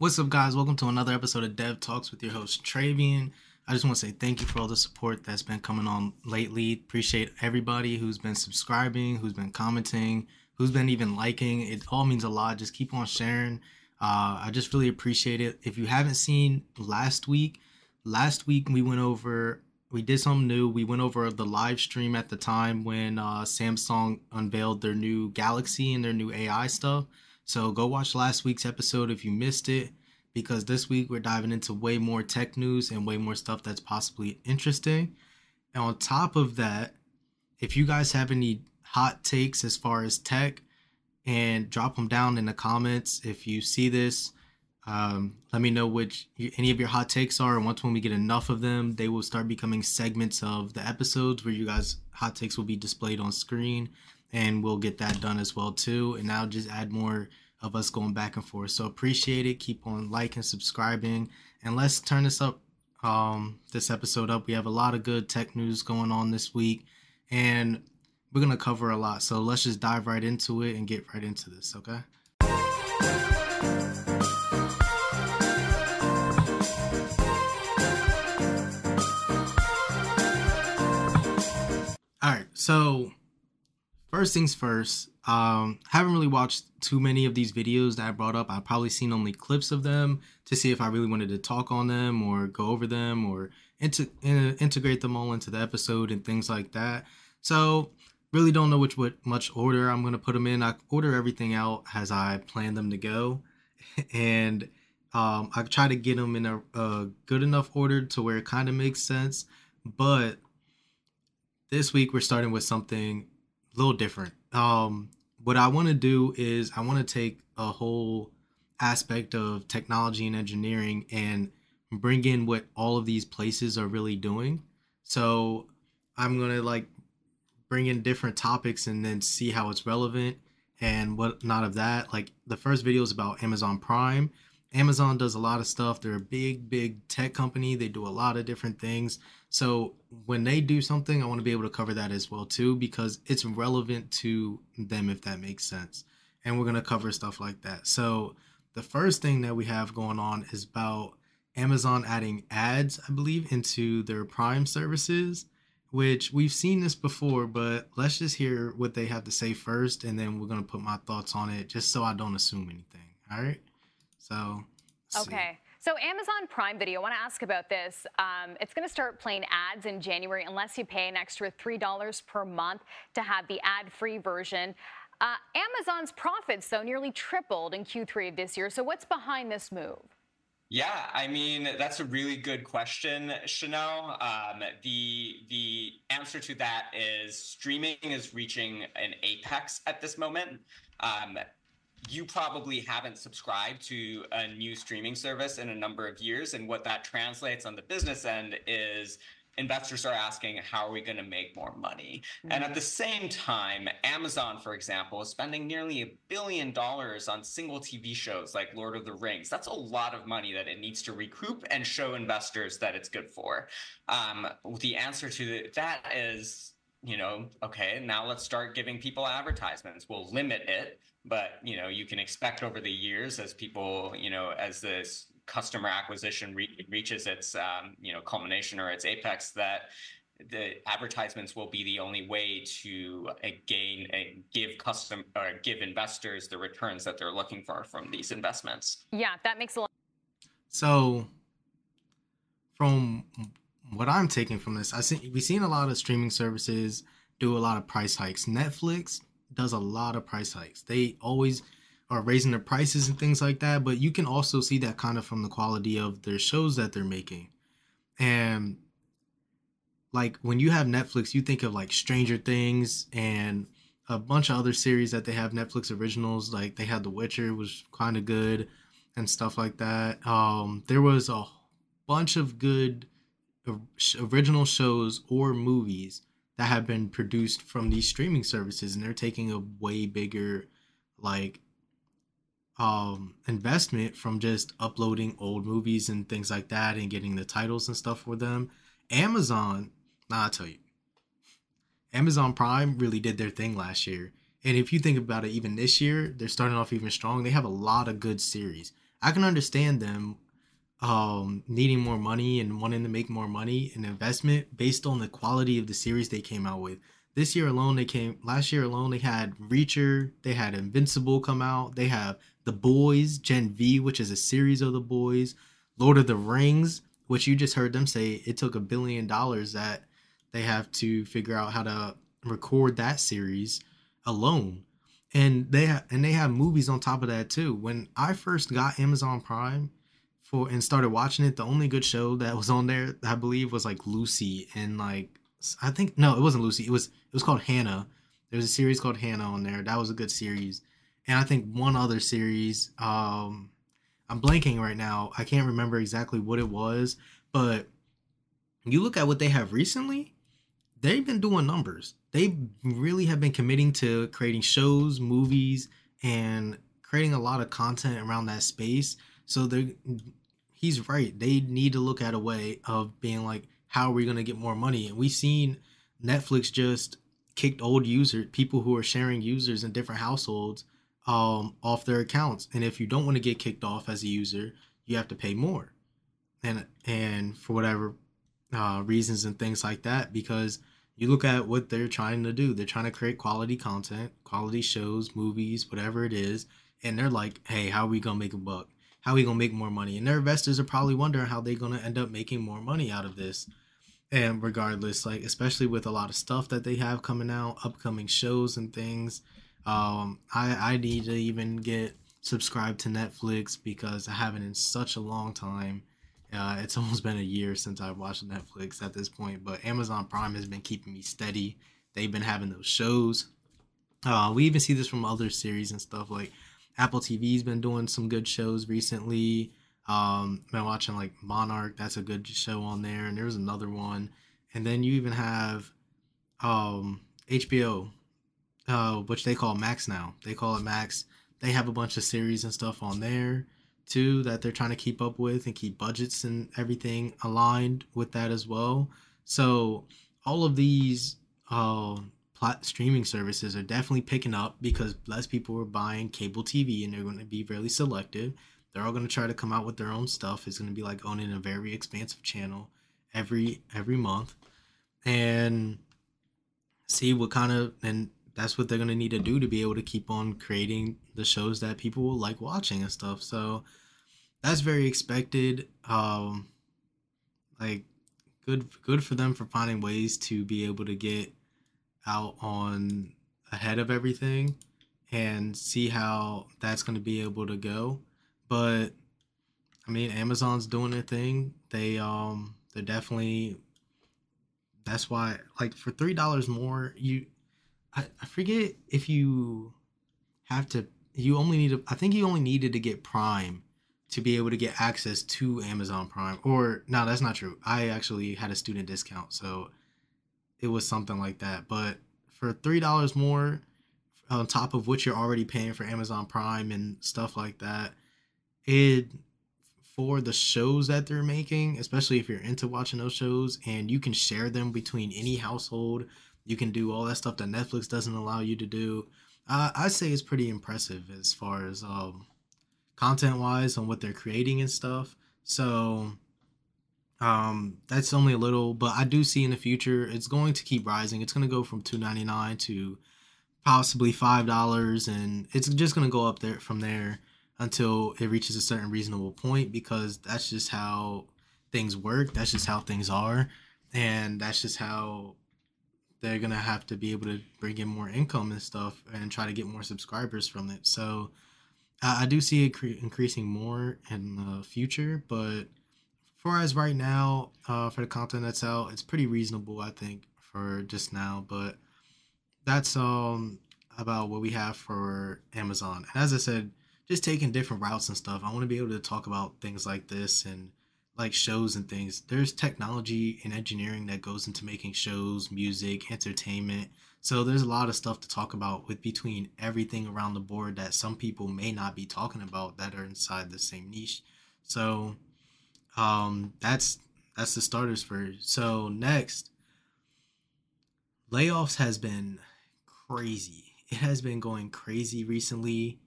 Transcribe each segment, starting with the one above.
What's up, guys? Welcome to another episode of Dev Talks with your host, Treavien. I just want to say thank you for all the support that's been coming on lately. Appreciate everybody who's been subscribing, who's been commenting, who's been even liking. It all means a lot. Just keep on sharing. Uh, I just really appreciate it. If you haven't seen last week, last week we went over, we did something new. We went over the live stream at the time when uh, Samsung unveiled their new Galaxy and their new AI stuff. So go watch last week's episode if you missed it, because this week we're diving into way more tech news and way more stuff that's possibly interesting. And on top of that, if you guys have any hot takes as far as tech, and drop them down in the comments if you see this. Um, let me know which any of your hot takes are, and once when we get enough of them, they will start becoming segments of the episodes where you guys hot takes will be displayed on screen, and we'll get that done as well too. And now just add more of us going back and forth. So appreciate it. Keep on liking, subscribing, and let's turn this up. Um, this episode up. We have a lot of good tech news going on this week, and we're gonna cover a lot. So let's just dive right into it and get right into this. Okay. All right. So first things first, um, haven't really watched too many of these videos that I brought up. I've probably seen only clips of them to see if I really wanted to talk on them or go over them or into, in, integrate them all into the episode and things like that. So really don't know which what much order I'm gonna put them in. I order everything out as I plan them to go, and um, I try to get them in a, a good enough order to where it kind of makes sense. But this week we're starting with something a little different. Um, what I want to do is I want to take a whole aspect of technology and engineering and bring in what all of these places are really doing. So I'm gonna like bring in different topics and then see how it's relevant and what not of that. Like the first video is about Amazon Prime. Amazon does a lot of stuff. They're a big, big tech company. They do a lot of different things. So when they do something, I want to be able to cover that as well too because it's relevant to them if that makes sense. And we're gonna cover stuff like that. So the first thing that we have going on is about Amazon adding ads, I believe, into their Prime services which we've seen this before, but let's just hear what they have to say first, and then we're gonna put my thoughts on it, just so I don't assume anything. All right. So. Okay. See. So Amazon Prime Video, I want to ask about this. Um, it's going to start playing ads in January unless you pay an extra $3 per month to have the ad-free version. Uh, Amazon's profits, though, nearly tripled in Q3 of this year. So what's behind this move? Yeah, I mean that's a really good question, Chanel. Um, the the answer to that is streaming is reaching an apex at this moment. Um, you probably haven't subscribed to a new streaming service in a number of years, and what that translates on the business end is investors are asking, how are we going to make more money? Mm-hmm. And at the same time, Amazon, for example, is spending nearly a billion dollars on single TV shows like Lord of the Rings. That's a lot of money that it needs to recoup and show investors that it's good for. Um, the answer to that is, you know, okay, now let's start giving people advertisements. We'll limit it, but you know, you can expect over the years as people, you know, as this customer acquisition re- reaches its um, you know culmination or its apex that the advertisements will be the only way to uh, gain uh, give custom or give investors the returns that they're looking for from these investments. Yeah, that makes a lot. So, from what I'm taking from this, I see we've seen a lot of streaming services do a lot of price hikes. Netflix does a lot of price hikes. They always are raising their prices and things like that, but you can also see that kind of from the quality of their shows that they're making. And like when you have Netflix, you think of like Stranger Things and a bunch of other series that they have Netflix originals. Like they had The Witcher, was kind of good, and stuff like that. Um, there was a bunch of good original shows or movies that have been produced from these streaming services, and they're taking a way bigger like um, investment from just uploading old movies and things like that and getting the titles and stuff for them. Amazon, nah, I'll tell you, Amazon Prime really did their thing last year. And if you think about it, even this year, they're starting off even strong. They have a lot of good series. I can understand them um needing more money and wanting to make more money and investment based on the quality of the series they came out with. This year alone they came last year alone they had Reacher, they had Invincible come out, they have The Boys, Gen V, which is a series of The Boys, Lord of the Rings, which you just heard them say it took a billion dollars that they have to figure out how to record that series alone. And they ha- and they have movies on top of that too. When I first got Amazon Prime, for and started watching it, the only good show that was on there, I believe, was like Lucy and like I think no, it wasn't Lucy. It was it was called Hannah. There's a series called Hannah on there. That was a good series. And I think one other series, um I'm blanking right now. I can't remember exactly what it was, but you look at what they have recently, they've been doing numbers. They really have been committing to creating shows, movies, and creating a lot of content around that space. So they're he's right. They need to look at a way of being like, how are we gonna get more money? And we've seen Netflix just kicked old users, people who are sharing users in different households, um, off their accounts. And if you don't want to get kicked off as a user, you have to pay more. And and for whatever uh, reasons and things like that, because you look at what they're trying to do. They're trying to create quality content, quality shows, movies, whatever it is, and they're like, "Hey, how are we gonna make a buck?" How are we gonna make more money? And their investors are probably wondering how they're gonna end up making more money out of this. And regardless, like especially with a lot of stuff that they have coming out, upcoming shows and things, um, I I need to even get subscribed to Netflix because I haven't in such a long time. Uh, it's almost been a year since I've watched Netflix at this point, but Amazon Prime has been keeping me steady. They've been having those shows. Uh, we even see this from other series and stuff like Apple TV's been doing some good shows recently. Um, been watching like Monarch, that's a good show on there, and there's another one, and then you even have um HBO, uh, which they call Max now. They call it Max. They have a bunch of series and stuff on there too that they're trying to keep up with and keep budgets and everything aligned with that as well. So all of these uh, plat- streaming services are definitely picking up because less people are buying cable TV and they're going to be really selective. They're all going to try to come out with their own stuff. It's going to be like owning a very expansive channel every every month and see what kind of and that's what they're going to need to do to be able to keep on creating the shows that people will like watching and stuff. So that's very expected. Um like good good for them for finding ways to be able to get out on ahead of everything and see how that's going to be able to go. But I mean, Amazon's doing their thing. They um they're definitely that's why like for three dollars more you I, I forget if you have to you only need to I think you only needed to get Prime to be able to get access to Amazon Prime. Or no, that's not true. I actually had a student discount, so it was something like that. But for three dollars more on top of what you're already paying for Amazon Prime and stuff like that, it for the shows that they're making, especially if you're into watching those shows and you can share them between any household, you can do all that stuff that Netflix doesn't allow you to do. Uh, I'd say it's pretty impressive as far as um, content wise on what they're creating and stuff. So um, that's only a little, but I do see in the future it's going to keep rising. It's going to go from two ninety nine to possibly five dollars, and it's just going to go up there from there until it reaches a certain reasonable point because that's just how things work. That's just how things are, and that's just how they're gonna have to be able to bring in more income and stuff and try to get more subscribers from it. So I, I do see it cre- increasing more in the future, but as right now, uh, for the content that's out, it's pretty reasonable, I think, for just now. But that's um about what we have for Amazon. And as I said, just taking different routes and stuff. I want to be able to talk about things like this and like shows and things. There's technology and engineering that goes into making shows, music, entertainment. So there's a lot of stuff to talk about with between everything around the board that some people may not be talking about that are inside the same niche. So um that's that's the starters for so next layoffs has been crazy it has been going crazy recently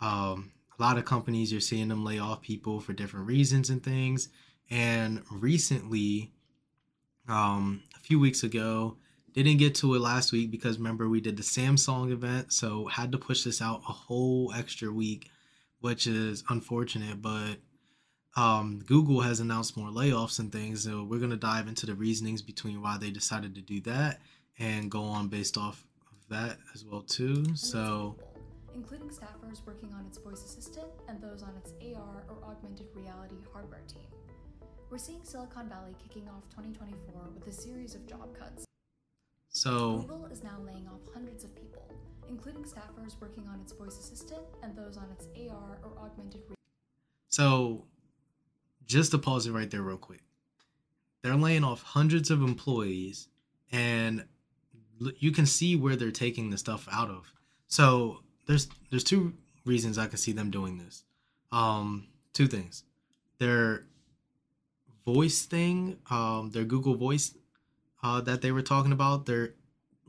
um a lot of companies you're seeing them lay off people for different reasons and things. And recently, um, a few weeks ago, didn't get to it last week because remember we did the Samsung event, so had to push this out a whole extra week, which is unfortunate. But um, Google has announced more layoffs and things, so we're gonna dive into the reasonings between why they decided to do that and go on based off of that as well too. So including staffers working on its voice assistant and those on its AR or augmented reality hardware team. We're seeing Silicon Valley kicking off 2024 with a series of job cuts. So Google is now laying off hundreds of people, including staffers working on its voice assistant and those on its AR or augmented reality. So just to pause it right there real quick. They're laying off hundreds of employees and you can see where they're taking the stuff out of. So there's there's two reasons I can see them doing this. Um two things. Their voice thing, um their Google Voice uh that they were talking about, they're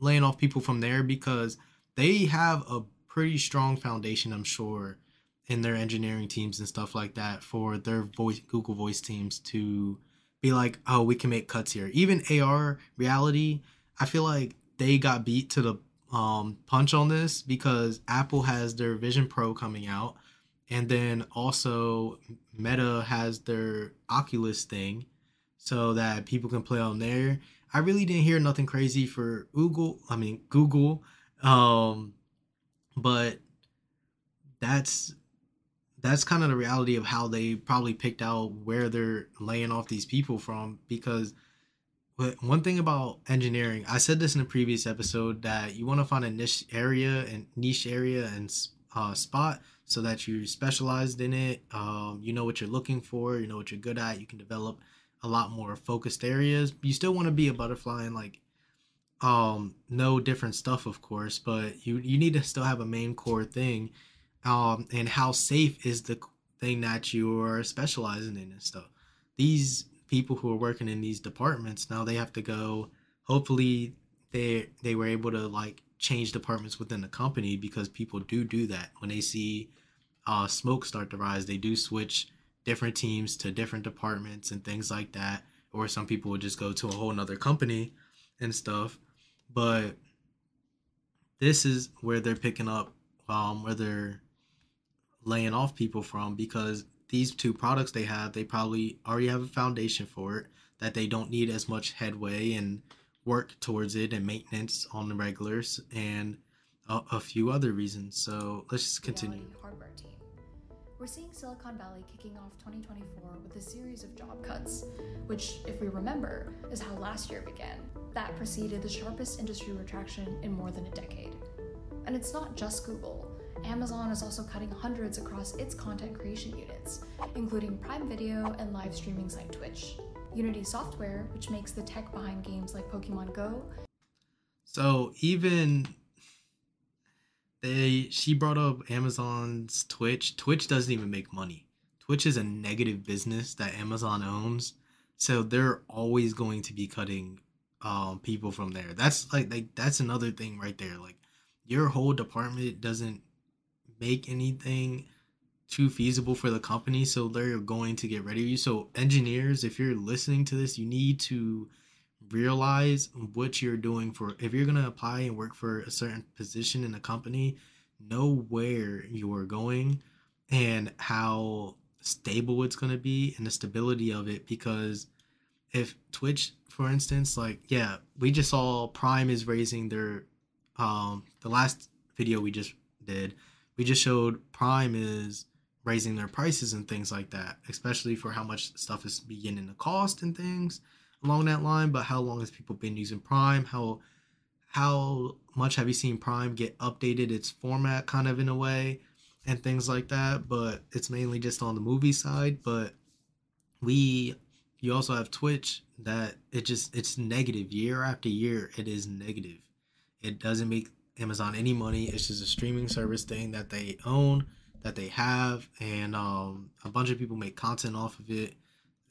laying off people from there because they have a pretty strong foundation, I'm sure, in their engineering teams and stuff like that for their voice Google Voice teams to be like, oh, we can make cuts here. Even AR reality, I feel like they got beat to the um, punch on this because Apple has their Vision Pro coming out, and then also Meta has their Oculus thing, so that people can play on there. I really didn't hear nothing crazy for Google. I mean Google, um, but that's that's kind of the reality of how they probably picked out where they're laying off these people from because one thing about engineering i said this in a previous episode that you want to find a niche area and niche area and uh, spot so that you're specialized in it um, you know what you're looking for you know what you're good at you can develop a lot more focused areas. You still want to be a butterfly and like um know different stuff of course but you you need to still have a main core thing um, and how safe is the thing that you are specializing in and stuff. These people who are working in these departments now they have to go. Hopefully, they they were able to like change departments within the company because people do do that when they see uh, smoke start to rise. They do switch different teams to different departments and things like that. Or some people would just go to a whole nother company and stuff. But this is where they're picking up um, where they're laying off people from because these two products they have, they probably already have a foundation for it that they don't need as much headway and work towards it and maintenance on the regulars and a, a few other reasons. So let's just continue. Hardware team. We're seeing Silicon Valley kicking off 2024 with a series of job cuts, which, if we remember, is how last year began. That preceded the sharpest industry retraction in more than a decade. And it's not just Google. Amazon is also cutting hundreds across its content creation units, including Prime Video and live streaming site Twitch. Unity Software, which makes the tech behind games like Pokemon Go. So even they she brought up Amazon's Twitch. Twitch doesn't even make money. Twitch is a negative business that Amazon owns. So they're always going to be cutting um, people from there. That's like like that's another thing right there. Like your whole department doesn't make anything too feasible for the company so they're going to get rid of you. So engineers if you're listening to this you need to realize what you're doing for if you're going to apply and work for a certain position in a company know where you are going and how stable it's going to be and the stability of it because if twitch for instance like yeah we just saw prime is raising their um the last video we just did we just showed Prime is raising their prices and things like that, especially for how much stuff is beginning to cost and things along that line. But how long has people been using Prime? How how much have you seen Prime get updated its format kind of in a way and things like that? But it's mainly just on the movie side. But we you also have Twitch that it just it's negative year after year. It is negative. It doesn't make Amazon any money. It's just a streaming service thing that they own, that they have, and um, a bunch of people make content off of it.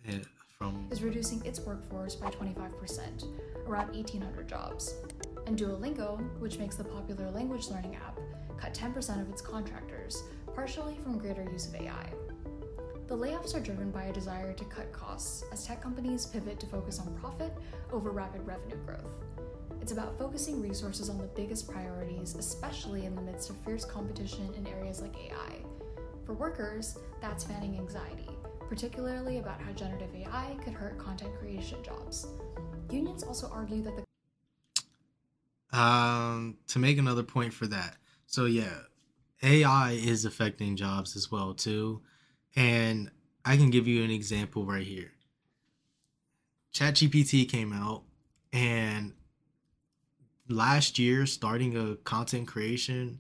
Eh, from is reducing its workforce by 25%, around 1,800 jobs. And Duolingo, which makes the popular language learning app, cut 10% of its contractors, partially from greater use of AI. The layoffs are driven by a desire to cut costs as tech companies pivot to focus on profit over rapid revenue growth. It's about focusing resources on the biggest priorities, especially in the midst of fierce competition in areas like AI. For workers, that's fanning anxiety, particularly about how generative AI could hurt content creation jobs. Unions also argue that the um, to make another point for that. So yeah, AI is affecting jobs as well too, and I can give you an example right here. ChatGPT came out, last year, starting a content creation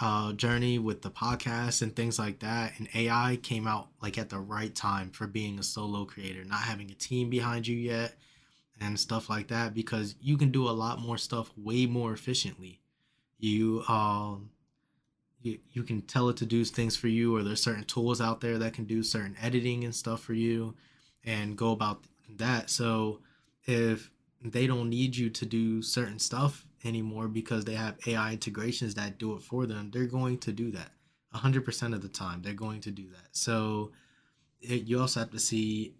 uh, journey with the podcast and things like that, and AI came out like at the right time for being a solo creator, not having a team behind you yet and stuff like that because you can do a lot more stuff way more efficiently. You um you, you can tell it to do things for you or there's certain tools out there that can do certain editing and stuff for you and go about that. So if they don't need you to do certain stuff anymore because they have AI integrations that do it for them, they're going to do that. 100% of the time, they're going to do that. So it, you also have to see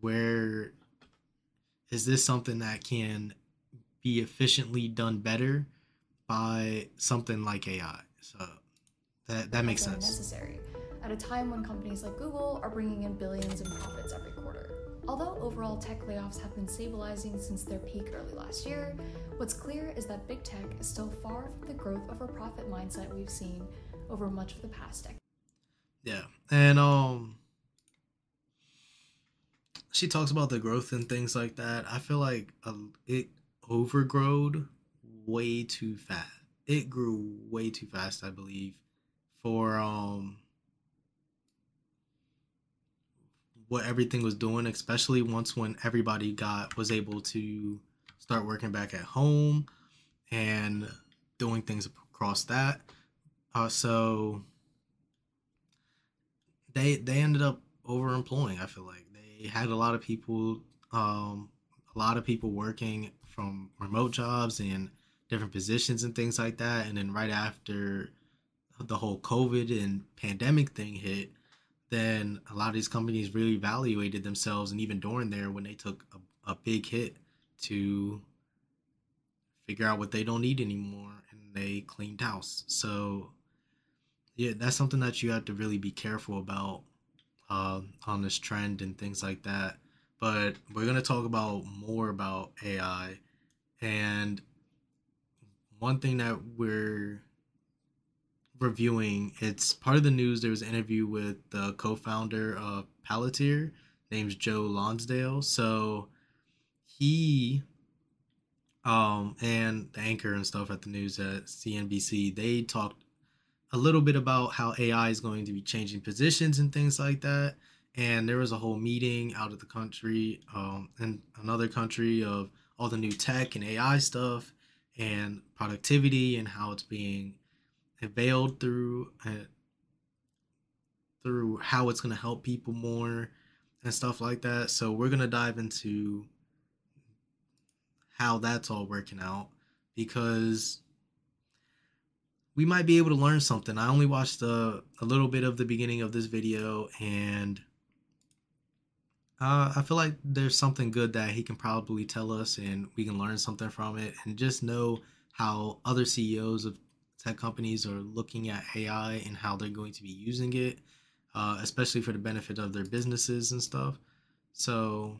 where is this something that can be efficiently done better by something like AI? So that that makes sense. Necessary at a time when companies like Google are bringing in billions in profits every quarter. Although overall tech layoffs have been stabilizing since their peak early last year, what's clear is that big tech is still far from the growth over profit mindset we've seen over much of the past decade. Yeah. And um she talks about the growth and things like that. I feel like uh, it overgrowed way too fast. It grew way too fast, I believe, for um what everything was doing, especially once when everybody got was able to start working back at home and doing things across that. Uh, so they they ended up overemploying. I feel like they had a lot of people, um, a lot of people working from remote jobs and different positions and things like that. And then right after the whole COVID and pandemic thing hit, then a lot of these companies really evaluated themselves, and even during there, when they took a, a big hit to figure out what they don't need anymore, and they cleaned house. So, yeah, that's something that you have to really be careful about uh, on this trend and things like that. But we're going to talk about more about AI. And one thing that we're reviewing, it's part of the news. There was an interview with the co founder of Palantir, named Joe Lonsdale. So he um and the anchor and stuff at the news at CNBC, they talked a little bit about how AI is going to be changing positions and things like that. And there was a whole meeting out of the country, um, and another country of all the new tech and AI stuff and productivity and how it's being availed through uh, through how it's going to help people more and stuff like that. So we're going to dive into how that's all working out because we might be able to learn something. I only watched a, a little bit of the beginning of this video and uh, I feel like there's something good that he can probably tell us and we can learn something from it and just know how other CEOs of tech companies are looking at AI and how they're going to be using it, uh, especially for the benefit of their businesses and stuff. So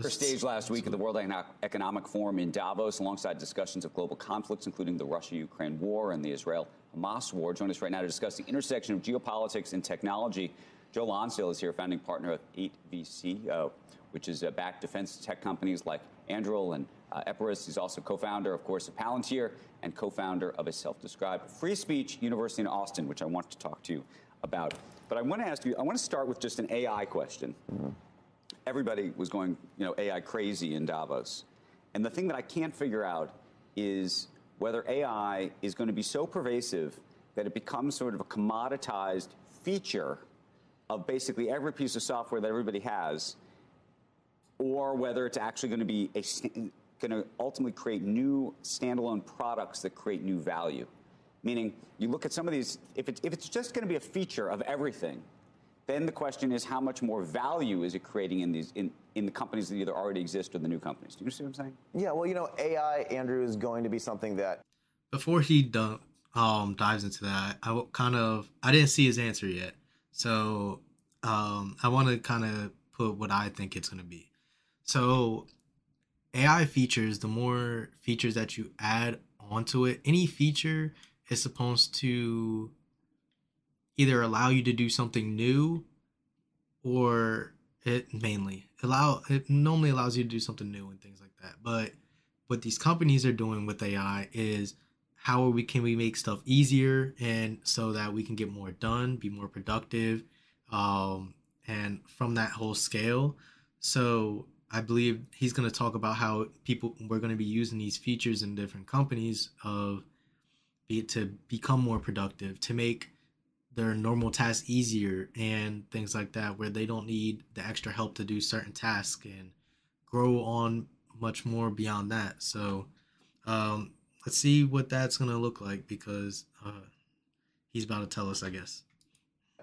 First stage last week at the World Economic Forum in Davos, alongside discussions of global conflicts, including the Russia-Ukraine war and the Israel-Hamas war. Join us right now to discuss the intersection of geopolitics and technology. Joe Lonsdale is here, founding partner of 8VC, uh, which is uh, backed defense tech companies like Anduril and uh, Epirus. He's also co-founder, of course, of Palantir and co-founder of a self-described free speech university in Austin, which I want to talk to you about. But I want to ask you, I want to start with just an AI question. Mm-hmm everybody was going, you know, AI crazy in Davos. And the thing that I can't figure out is whether AI is going to be so pervasive that it becomes sort of a commoditized feature of basically every piece of software that everybody has, or whether it's actually going to be a, going to ultimately create new standalone products that create new value. Meaning, you look at some of these, if it's, if it's just going to be a feature of everything, then the question is how much more value is it creating in these in, in the companies that either already exist or the new companies? Do you see what I'm saying? Yeah, well, you know, AI, Andrew, is going to be something that before he done, um dives into that, I w- kind of I didn't see his answer yet, so um I want to kind of put what I think it's gonna be. So AI features, the more features that you add onto it, any feature is supposed to either allow you to do something new or it mainly allow it normally allows you to do something new and things like that. But what these companies are doing with AI is how we can we make stuff easier and so that we can get more done, be more productive, um, and from that whole scale. So I believe he's going to talk about how people we're going to be using these features in different companies of be to become more productive, to make their normal tasks easier and things like that, where they don't need the extra help to do certain tasks and grow on much more beyond that. So um, let's see what that's going to look like because uh, he's about to tell us, I guess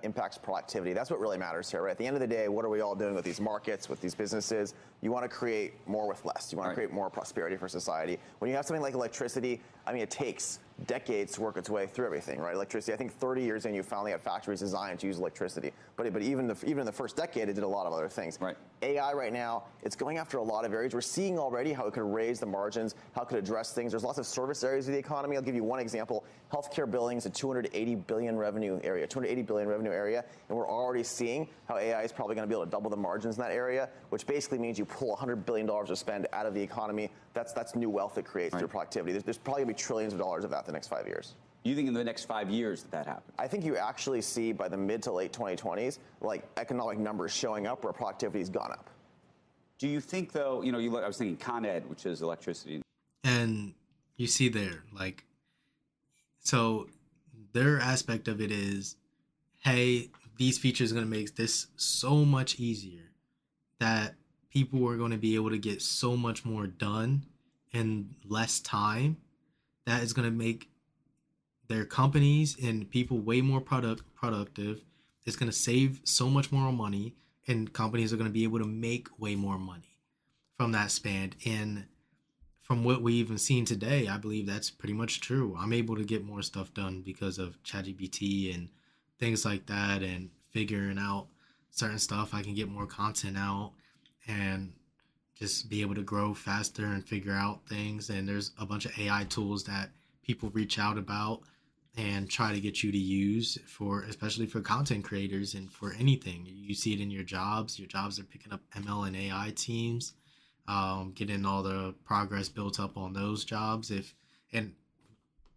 impacts productivity. That's what really matters here, right? At the end of the day, what are we all doing with these markets, with these businesses? You want to create more with less. You want right. to create more prosperity for society. When you have something like electricity, I mean, it takes decades to work its way through everything, right? Electricity. I think 30 years in, you finally had factories designed to use electricity. But but even the, even in the first decade, it did a lot of other things. Right. AI right now, it's going after a lot of areas. We're seeing already how it could raise the margins, how it could address things. There's lots of service areas of the economy. I'll give you one example. Healthcare billing is a 280 billion revenue area, 280 billion revenue area, and we're already seeing how AI is probably going to be able to double the margins in that area, which basically means you pull 100 billion dollars of spend out of the economy. That's that's new wealth that creates right. through productivity. There's, there's probably going to be trillions of dollars of that the next five years. You think in the next five years that that happens? I think you actually see by the mid to late 2020s, like economic numbers showing up where productivity's gone up. Do you think though, you know, you look, I was thinking Con Ed, which is electricity. And you see there, like, so their aspect of it is, hey, these features are going to make this so much easier that people are going to be able to get so much more done in less time that is going to make their companies and people way more product productive. It's going to save so much more money, and companies are going to be able to make way more money from that span. And from what we've even seen today, I believe that's pretty much true. I'm able to get more stuff done because of ChatGPT and things like that, and figuring out certain stuff. I can get more content out and just be able to grow faster and figure out things. And there's a bunch of AI tools that people reach out about and try to get you to use for especially for content creators and for anything. You see it in your jobs. Your jobs are picking up ml and ai teams um, getting all the progress built up on those jobs. If and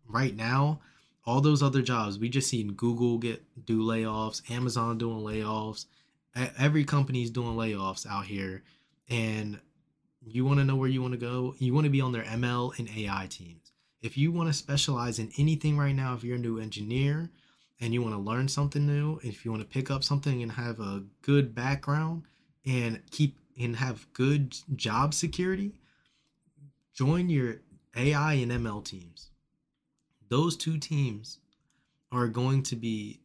right now all those other jobs we just seen google get do layoffs amazon doing layoffs every company's doing layoffs out here and you want to know where you want to go you want to be on their ml and ai teams if you want to specialize in anything right now, if you're a new engineer and you want to learn something new, if you want to pick up something and have a good background and keep and have good job security, join your AI and ML teams. Those two teams are going to be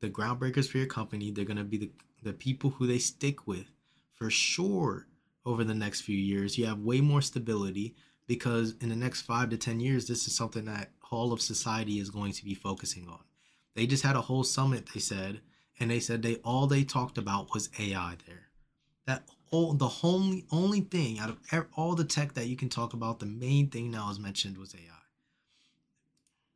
the groundbreakers for your company. They're going to be the, the people who they stick with for sure over the next few years. You have way more stability because in the next five to 10 years, this is something that all of society is going to be focusing on. They just had a whole summit, they said, and they said they all they talked about was AI there. That all the only only thing out of all the tech that you can talk about, the main thing now is mentioned was AI.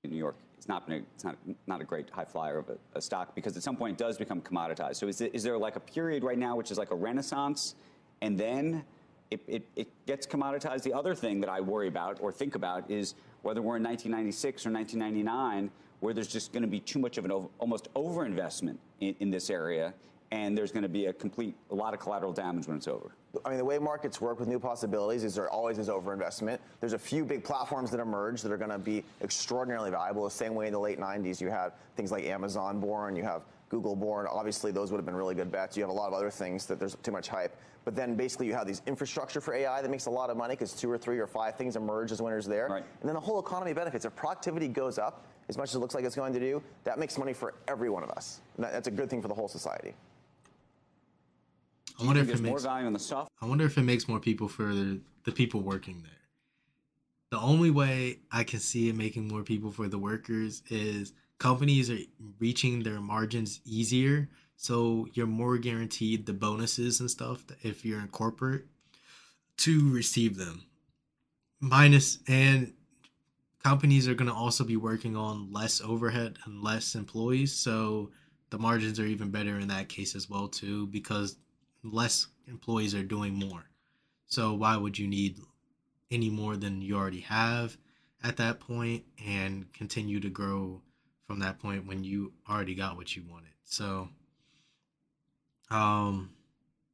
In New York, it's not been a, it's not not a great high flyer of a, a stock because at some point it does become commoditized. So is, it, is there like a period right now which is like a renaissance, and then it, it, it, gets commoditized. The other thing that I worry about or think about is whether we're in 1996 or 1999, where there's just going to be too much of an over, almost overinvestment in, in this area, and there's going to be a complete, a lot of collateral damage when it's over. I mean, the way markets work with new possibilities is there always is overinvestment. There's a few big platforms that emerge that are going to be extraordinarily valuable. The same way in the late 90s, you had things like Amazon born, you have Google born. Obviously, those would have been really good bets. You have a lot of other things that there's too much hype. But then basically you have these infrastructure for AI that makes a lot of money because two or three or five things emerge as winners there. Right. And then the whole economy benefits. If productivity goes up as much as it looks like it's going to do, that makes money for every one of us. That, that's a good thing for the whole society. I wonder if it more makes. value on the soft I wonder if it makes more people for the, the people working there. The only way I can see it making more people for the workers is companies are reaching their margins easier, so you're more guaranteed the bonuses and stuff if you're in corporate to receive them. Minus and companies are going to also be working on less overhead and less employees, so the margins are even better in that case as well too because less employees are doing more. So why would you need any more than you already have at that point and continue to grow from that point when you already got what you wanted. So um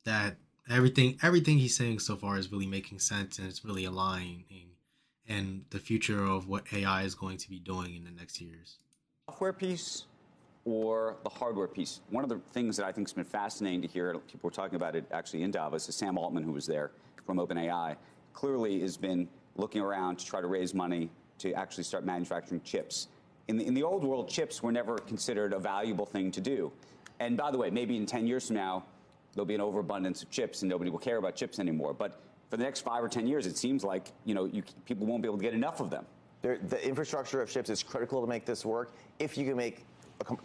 that everything everything he's saying so far is really making sense and it's really aligning and the future of what AI is going to be doing in the next years. software piece or the hardware piece. One of the things that I think has been fascinating to hear, people were talking about it actually in Davos, is Sam Altman, who was there from OpenAI, clearly has been looking around to try to raise money to actually start manufacturing chips. In the, in the old world, chips were never considered a valuable thing to do. And by the way, maybe in 10 years from now, there'll be an overabundance of chips and nobody will care about chips anymore. But for the next five or 10 years, it seems like you know you, people won't be able to get enough of them. There, the infrastructure of chips is critical to make this work. If you can make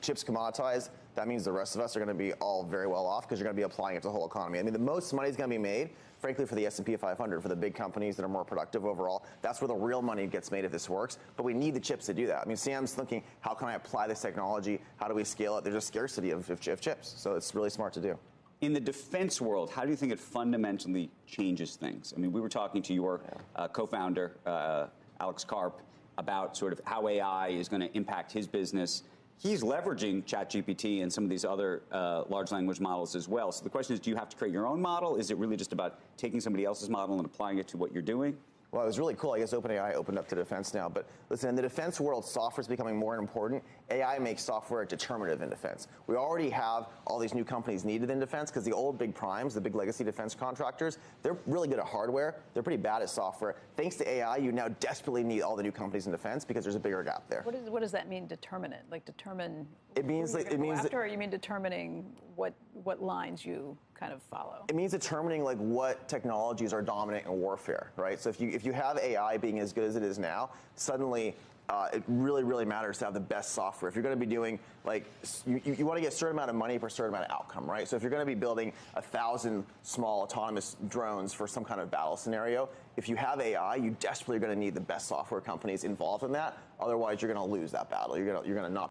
chips commoditized, that means the rest of us are going to be all very well off because you're going to be applying it to the whole economy. I mean, the most money is going to be made, frankly, for the S&P 500, for the big companies that are more productive overall. That's where the real money gets made if this works. But we need the chips to do that. I mean, Sam's thinking, how can I apply this technology? How do we scale it? There's a scarcity of, of, of chips, so it's really smart to do. In the defense world, how do you think it fundamentally changes things? I mean, we were talking to your uh, co-founder, uh, Alex Karp, about sort of how AI is going to impact his business. He's leveraging ChatGPT and some of these other uh, large language models as well. So the question is, do you have to create your own model? Is it really just about taking somebody else's model and applying it to what you're doing? Well, it was really cool. I guess OpenAI opened up to defense now. But listen, in the defense world, software is becoming more important. AI makes software determinative in defense. We already have all these new companies needed in defense because the old big primes, the big legacy defense contractors, they're really good at hardware. They're pretty bad at software. Thanks to AI, you now desperately need all the new companies in defense because there's a bigger gap there. What, is, what does that mean, determinate? Like determine It means you're it means that- after, or you mean determining what, what lines you kind of follow? It means determining like what technologies are dominant in warfare, right? So if you if you have AI being as good as it is now, suddenly uh, it really really matters to have the best software. If you're going to be doing like you, you, you want to get a certain amount of money for a certain amount of outcome, right? So if you're going to be building a thousand small autonomous drones for some kind of battle scenario, if you have AI, you desperately are going to need the best software companies involved in that. Otherwise, you're going to lose that battle. You're going to you're going to not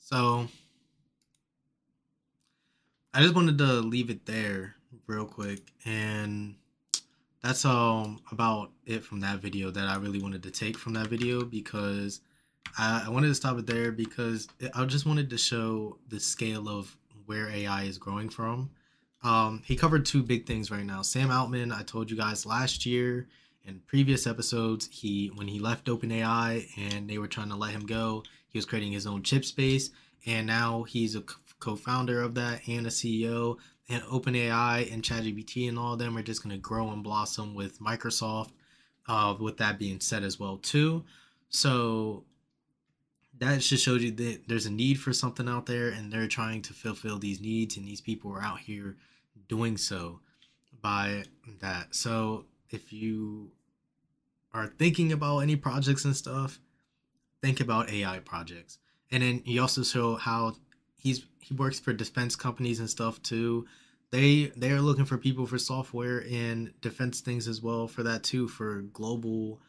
So I just wanted to leave it there real quick and that's um about it from that video that I really wanted to take from that video because I, I wanted to stop it there because it, I just wanted to show the scale of where AI is growing from. Um, he covered two big things right now. Sam Altman, I told you guys last year in previous episodes, he when he left OpenAI and they were trying to let him go, he was creating his own chip space, and now he's a co-founder of that and a CEO. And OpenAI and ChatGPT and all of them are just going to grow and blossom with Microsoft. Uh, with that being said, as well too, so that just shows you that there's a need for something out there, and they're trying to fulfill these needs, and these people are out here doing so by that. So if you are thinking about any projects and stuff, think about AI projects. And then you also show how he's he works for defense companies and stuff too. They they're looking for people for software and defense things as well for that too for global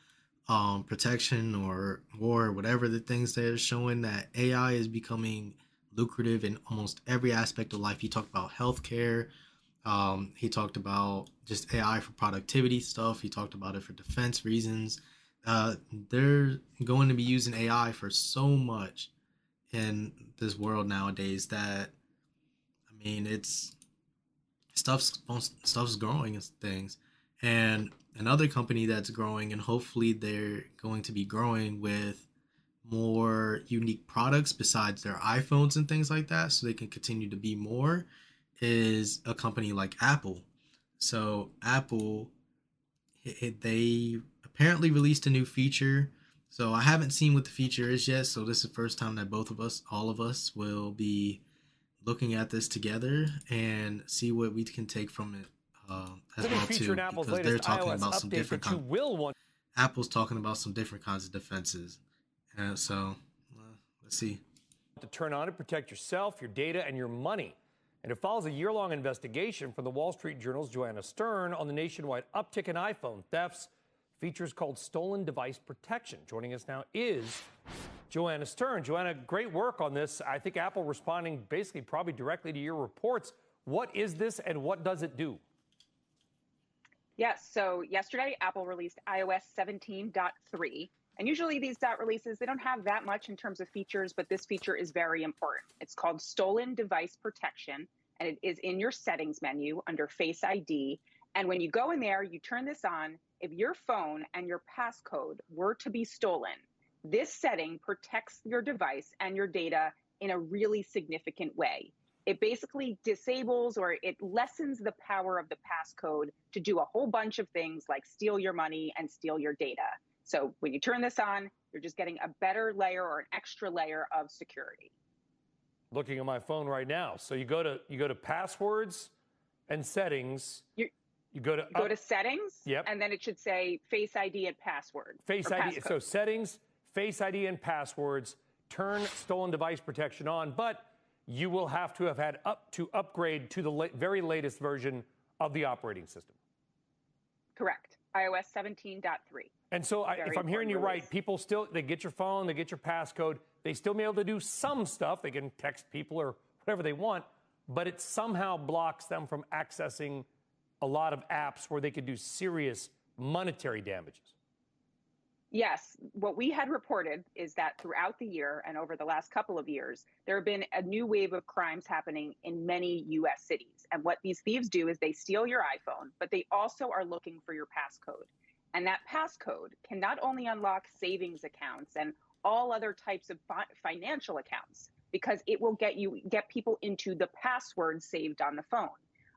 um protection or war or whatever the things they're showing that AI is becoming lucrative in almost every aspect of life. He talked about healthcare. Um, he talked about just AI for productivity stuff. He talked about it for defense reasons. Uh, they're going to be using AI for so much in this world nowadays that I mean it's stuff's stuff's growing things. And another company that's growing and hopefully they're going to be growing with more unique products besides their iPhones and things like that so they can continue to be more is a company like Apple. So Apple they apparently released a new feature So I haven't seen what the feature is yet. So this is the first time that both of us, all of us, will be looking at this together and see what we can take from it uh, as well too. Because they're talking about some different. Con- want- Apple's talking about some different kinds of defenses. Uh, so uh, let's see. To turn on to protect yourself, your data, and your money. And it follows a year long investigation from the Wall Street Journal's Joanna Stern on the nationwide uptick in iPhone thefts features called Stolen Device Protection. Joining us now is Joanna Stern. Joanna, great work on this. I think Apple responding basically probably directly to your reports. What is this and what does it do? Yes, so yesterday Apple released iOS 17.3. And usually these dot releases, they don't have that much in terms of features, but this feature is very important. It's called Stolen Device Protection, and it is in your settings menu under Face ID. And when you go in there, you turn this on, if your phone and your passcode were to be stolen, this setting protects your device and your data in a really significant way. It basically disables or it lessens the power of the passcode to do a whole bunch of things like steal your money and steal your data. So when you turn this on, you're just getting a better layer or an extra layer of security. Looking at my phone right now. So you go to you go to passwords and settings. You're, you go to go up, to settings. Yep. And then it should say Face ID and password. Face ID. So settings, Face ID and passwords. Turn stolen device protection on, but you will have to have had up to upgrade to the la- very latest version of the operating system. Correct. iOS 17.3. And so, I, if I'm hearing you release. right, people still they get your phone, they get your passcode, they still be able to do some stuff. They can text people or whatever they want, but it somehow blocks them from accessing a lot of apps where they could do serious monetary damages. Yes, what we had reported is that throughout the year and over the last couple of years, there have been a new wave of crimes happening in many US cities. And what these thieves do is they steal your iPhone, but they also are looking for your passcode. And that passcode can not only unlock savings accounts and all other types of financial accounts because it will get you get people into the password saved on the phone.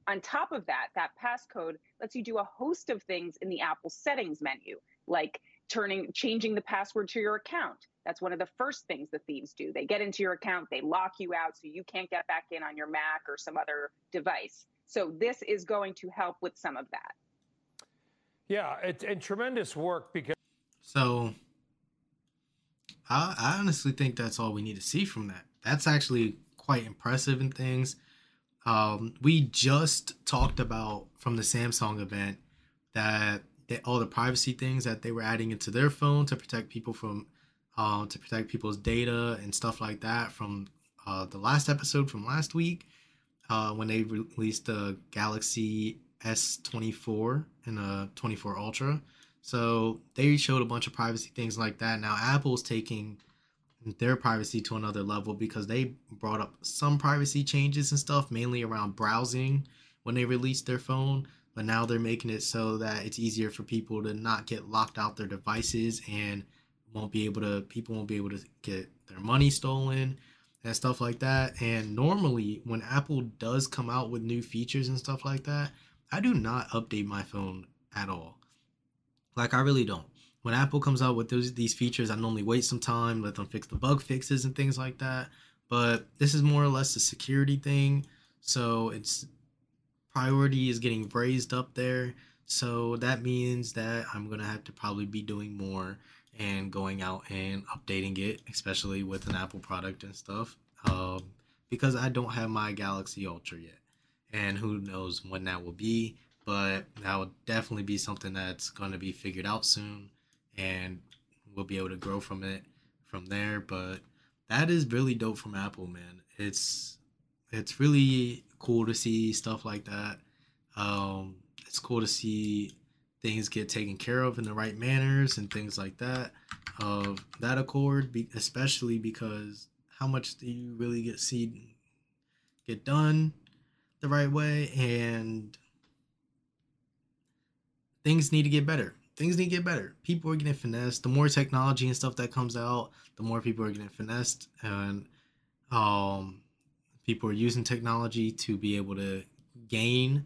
On top of that, that passcode lets you do a host of things in the Apple settings menu, like turning changing the password to your account. That's one of the first things the thieves do. They get into your account, they lock you out so you can't get back in on your Mac or some other device. So this is going to help with some of that. Yeah, it's and tremendous work because so I, I honestly think that's all we need to see from that. That's actually quite impressive in things. Um, we just talked about from the Samsung event that they, all the privacy things that they were adding into their phone to protect people from uh, to protect people's data and stuff like that from uh, the last episode from last week uh, when they released the Galaxy S24 and the 24 Ultra. So they showed a bunch of privacy things like that. Now Apple's taking their privacy to another level because they brought up some privacy changes and stuff, mainly around browsing when they released their phone. But now they're making it so that it's easier for people to not get locked out their devices and won't be able to people won't be able to get their money stolen and stuff like that. And normally when Apple does come out with new features and stuff like that, I do not update my phone at all. Like I really don't when Apple comes out with those these features, I normally wait some time, let them fix the bug fixes and things like that. But this is more or less a security thing, so its priority is getting raised up there. So that means that I'm gonna have to probably be doing more and going out and updating it, especially with an Apple product and stuff, um, because I don't have my Galaxy Ultra yet, and who knows when that will be. But that will definitely be something that's to be figured out soon and we'll be able to grow from it from there. But that is really dope from Apple, man. It's it's really cool to see stuff like that. Um, it's cool to see things get taken care of in the right manners and things like that. Of that accord, especially because how much do you really get see get done the right way and things need to get better things need to get better. People are getting finessed. The more technology and stuff that comes out, the more people are getting finessed, and um, people are using technology to be able to gain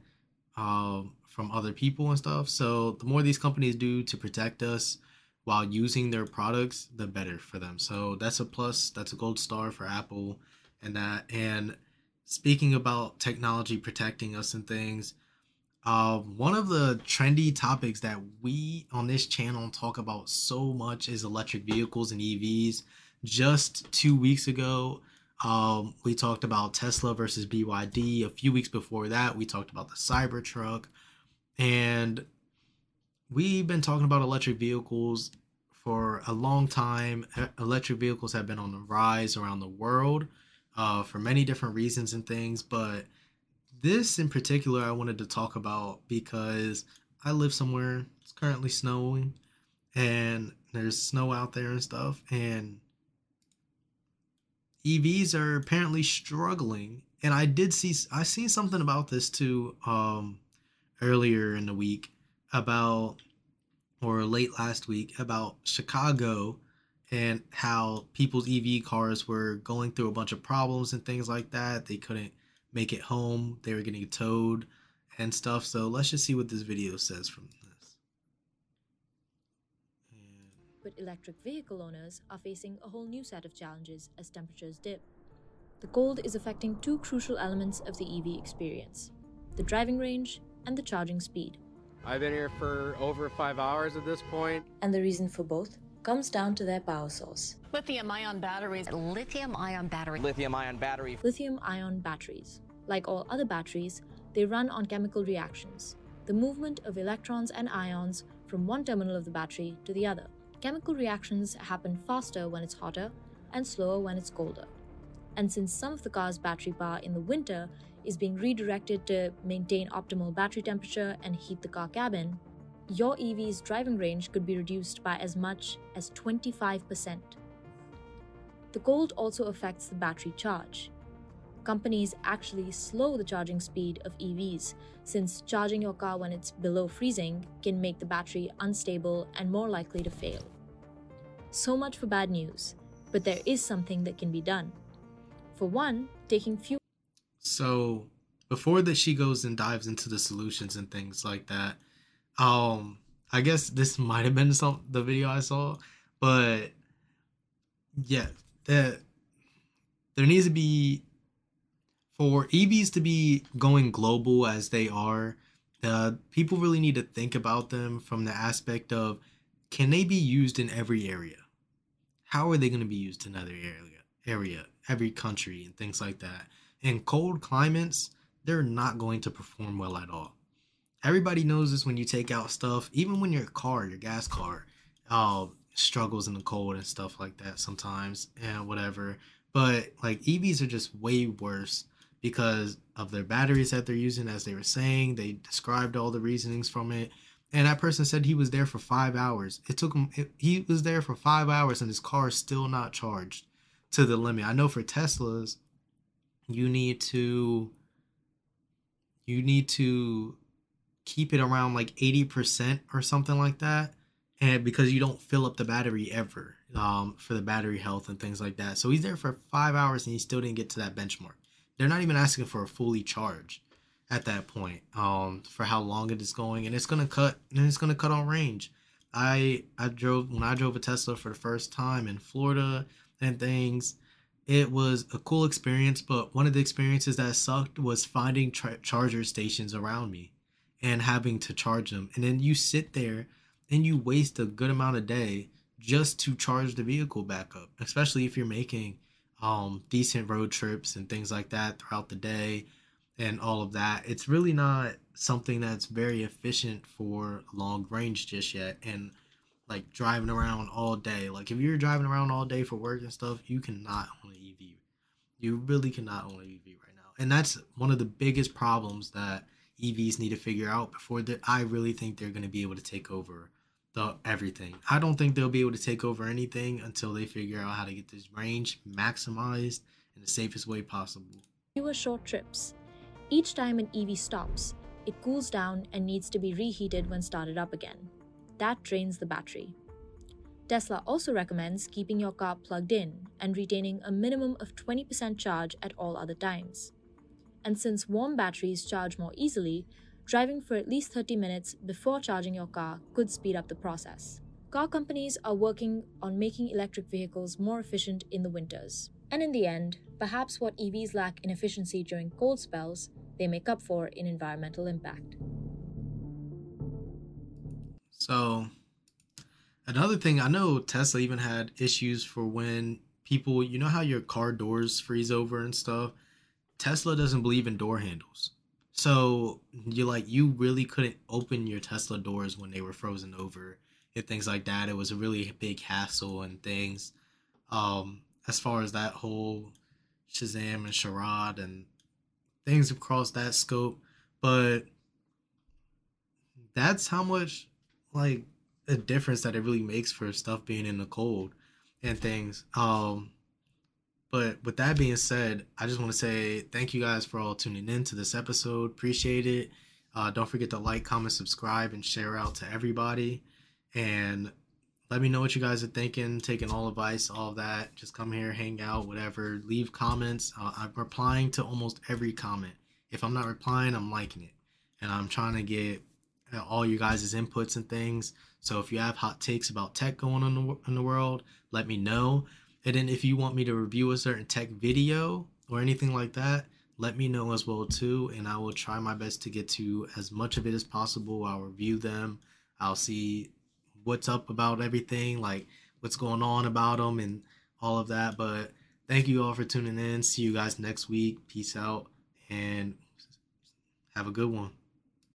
um, from other people and stuff. So the more these companies do to protect us while using their products, the better for them. So that's a plus. That's a gold star for Apple and that. And speaking about technology protecting us and things, uh, one of the trendy topics that we on this channel talk about so much is electric vehicles and EVs. Just two weeks ago, um, we talked about Tesla versus BYD. A few weeks before that, we talked about the Cybertruck. And we've been talking about electric vehicles for a long time. Electric vehicles have been on the rise around the world uh, for many different reasons and things. But this in particular, I wanted to talk about because I live somewhere, it's currently snowing, and there's snow out there and stuff. And EVs are apparently struggling. And I did see, I seen something about this too um, earlier in the week about or late last week about Chicago and how people's EV cars were going through a bunch of problems and things like that. They couldn't make it home, they were getting towed and stuff. So let's just see what this video says from this. But electric vehicle owners are facing a whole new set of challenges as temperatures dip. The cold is affecting two crucial elements of the EV experience the driving range and the charging speed. I've been here for over five hours at this point. And the reason for both comes down to their power source. Lithium ion batteries. Lithium ion battery. Lithium ion battery. Lithium ion batteries. Like all other batteries, they run on chemical reactions, the movement of electrons and ions from one terminal of the battery to the other. Chemical reactions happen faster when it's hotter and slower when it's colder. And since some of the car's battery power in the winter is being redirected to maintain optimal battery temperature and heat the car cabin, your EV's driving range could be reduced by as much as 25%. The cold also affects the battery charge. Companies actually slow the charging speed of EVs, since charging your car when it's below freezing can make the battery unstable and more likely to fail. So much for bad news, but there is something that can be done. For one, taking fuel so before that she goes and dives into the solutions and things like that, um, I guess this might have been some the video I saw, but yeah, that there needs to be for EVs to be going global as they are. Uh, people really need to think about them from the aspect of can they be used in every area? How are they going to be used in other area, area, every country, and things like that? in cold climates, they're not going to perform well at all. Everybody knows this when you take out stuff, even when your car, your gas car, uh, struggles in the cold and stuff like that sometimes and whatever. But like EVs are just way worse because of their batteries that they're using, as they were saying. They described all the reasonings from it. And that person said he was there for five hours. It took him, he was there for five hours and his car is still not charged to the limit. I know for Teslas, you need to you need to keep it around like 80% or something like that and because you don't fill up the battery ever um, for the battery health and things like that so he's there for five hours and he still didn't get to that benchmark they're not even asking for a fully charge at that point um, for how long it is going and it's to cut and it's to cut on range i i drove when i drove a tesla for the first time in florida and things it was a cool experience, but one of the experiences that sucked was finding charger stations around me and having to charge them. And then you sit there and you waste a good amount of day just to charge the vehicle back up, especially if you're making um, decent road trips and things like that throughout the day and all of that. It's really not something that's very efficient for long range just yet. And like driving around all day. Like if you're driving around all day for work and stuff, you cannot own an EV. You really cannot own an EV right now. And that's one of the biggest problems that EVs need to figure out before that I really think they're going to be able to take over the everything. I don't think they'll be able to take over anything until they figure out how to get this range maximized in the safest way possible. Fewer short trips. Each time an EV stops, it cools down and needs to be reheated when started up again that drains the battery. Tesla also recommends keeping your car plugged in and retaining a minimum of 20% charge at all other times. And since warm batteries charge more easily, driving for at least 30 minutes before charging your car could speed up the process. car companies are working on making electric vehicles more efficient in the winters. And in the end, perhaps what EVs lack in efficiency during cold spells, they make up for in environmental impact. So, another thing, I know Tesla even had issues for when people, you know how your car doors freeze over and stuff? Tesla doesn't believe in door handles. So, you like you really couldn't open your Tesla doors when they were frozen over and things like that. It was a really big hassle and things. Um, as far as that whole Shazam and Charade and things across that scope, but that's how much like a difference that it really makes for stuff being in the cold and things. Um, but with that being said, I just want to say thank you guys for all tuning in to this episode. Appreciate it. Uh, don't forget to like, comment, subscribe, and share out to everybody. And let me know what you guys are thinking, taking all advice, all of that. Just come here, hang out, whatever. Leave comments. Uh, I'm replying to almost every comment. If I'm not replying, I'm liking it. And I'm trying to get uh, all you guys' inputs and things. So if you have hot takes about tech going on in the, in the world, let me know. And then if you want me to review a certain tech video or anything like that, let me know as well too. And I will try my best to get to as much of it as possible. I'll review them. I'll see what's up about everything, like what's going on about them and all of that. But thank you all for tuning in. See you guys next week. Peace out and have a good one.